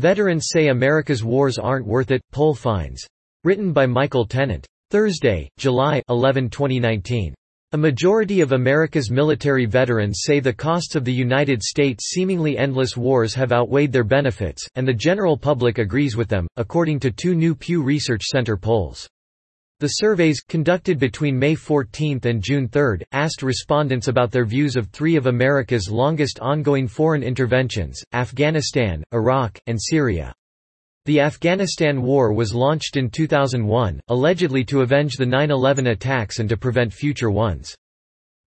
Veterans say America's wars aren't worth it, poll finds. Written by Michael Tennant. Thursday, July 11, 2019. A majority of America's military veterans say the costs of the United States' seemingly endless wars have outweighed their benefits, and the general public agrees with them, according to two new Pew Research Center polls. The surveys, conducted between May 14 and June 3, asked respondents about their views of three of America's longest ongoing foreign interventions, Afghanistan, Iraq, and Syria. The Afghanistan War was launched in 2001, allegedly to avenge the 9-11 attacks and to prevent future ones.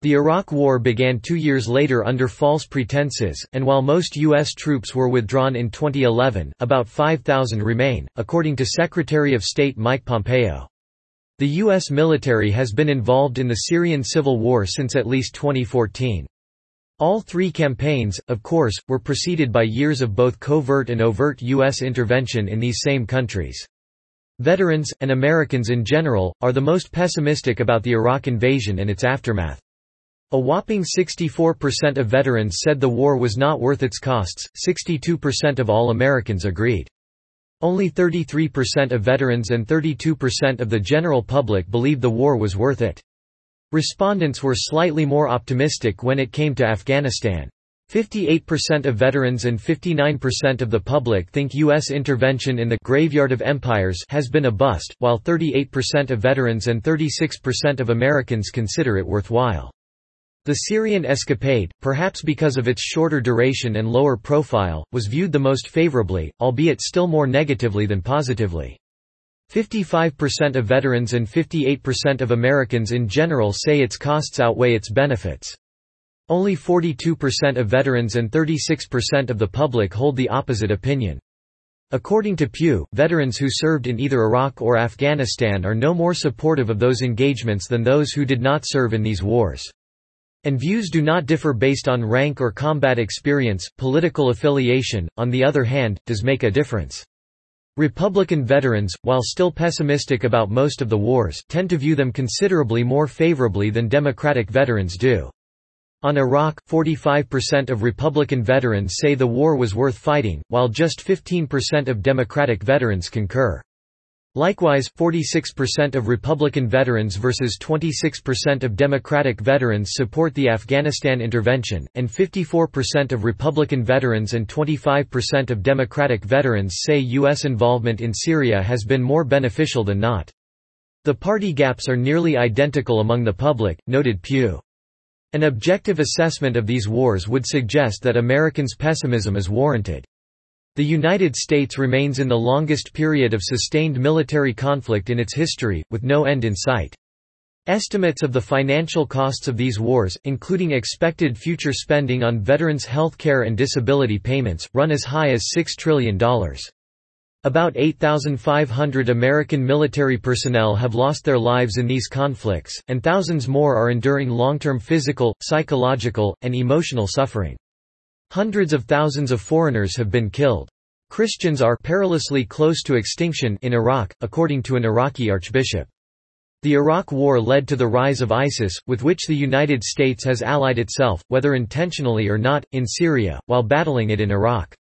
The Iraq War began two years later under false pretenses, and while most U.S. troops were withdrawn in 2011, about 5,000 remain, according to Secretary of State Mike Pompeo. The U.S. military has been involved in the Syrian civil war since at least 2014. All three campaigns, of course, were preceded by years of both covert and overt U.S. intervention in these same countries. Veterans, and Americans in general, are the most pessimistic about the Iraq invasion and its aftermath. A whopping 64% of veterans said the war was not worth its costs, 62% of all Americans agreed. Only 33% of veterans and 32% of the general public believe the war was worth it. Respondents were slightly more optimistic when it came to Afghanistan. 58% of veterans and 59% of the public think U.S. intervention in the graveyard of empires has been a bust, while 38% of veterans and 36% of Americans consider it worthwhile. The Syrian escapade, perhaps because of its shorter duration and lower profile, was viewed the most favorably, albeit still more negatively than positively. 55% of veterans and 58% of Americans in general say its costs outweigh its benefits. Only 42% of veterans and 36% of the public hold the opposite opinion. According to Pew, veterans who served in either Iraq or Afghanistan are no more supportive of those engagements than those who did not serve in these wars. And views do not differ based on rank or combat experience, political affiliation, on the other hand, does make a difference. Republican veterans, while still pessimistic about most of the wars, tend to view them considerably more favorably than Democratic veterans do. On Iraq, 45% of Republican veterans say the war was worth fighting, while just 15% of Democratic veterans concur. Likewise, 46% of Republican veterans versus 26% of Democratic veterans support the Afghanistan intervention, and 54% of Republican veterans and 25% of Democratic veterans say U.S. involvement in Syria has been more beneficial than not. The party gaps are nearly identical among the public, noted Pew. An objective assessment of these wars would suggest that Americans' pessimism is warranted. The United States remains in the longest period of sustained military conflict in its history, with no end in sight. Estimates of the financial costs of these wars, including expected future spending on veterans' health care and disability payments, run as high as $6 trillion. About 8,500 American military personnel have lost their lives in these conflicts, and thousands more are enduring long-term physical, psychological, and emotional suffering. Hundreds of thousands of foreigners have been killed. Christians are perilously close to extinction in Iraq, according to an Iraqi archbishop. The Iraq War led to the rise of ISIS, with which the United States has allied itself, whether intentionally or not, in Syria, while battling it in Iraq.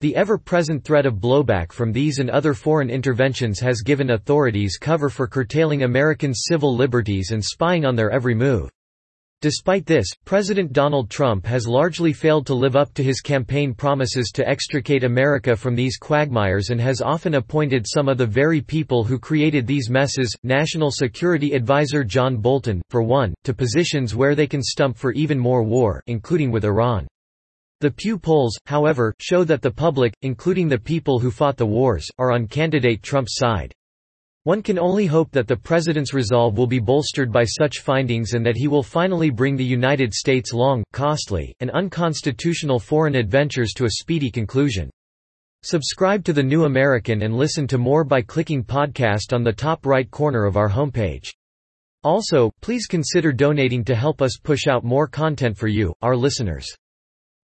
The ever-present threat of blowback from these and other foreign interventions has given authorities cover for curtailing Americans' civil liberties and spying on their every move. Despite this, President Donald Trump has largely failed to live up to his campaign promises to extricate America from these quagmires and has often appointed some of the very people who created these messes, National Security Advisor John Bolton, for one, to positions where they can stump for even more war, including with Iran. The Pew polls, however, show that the public, including the people who fought the wars, are on candidate Trump's side. One can only hope that the President's resolve will be bolstered by such findings and that he will finally bring the United States' long, costly, and unconstitutional foreign adventures to a speedy conclusion. Subscribe to The New American and listen to more by clicking podcast on the top right corner of our homepage. Also, please consider donating to help us push out more content for you, our listeners.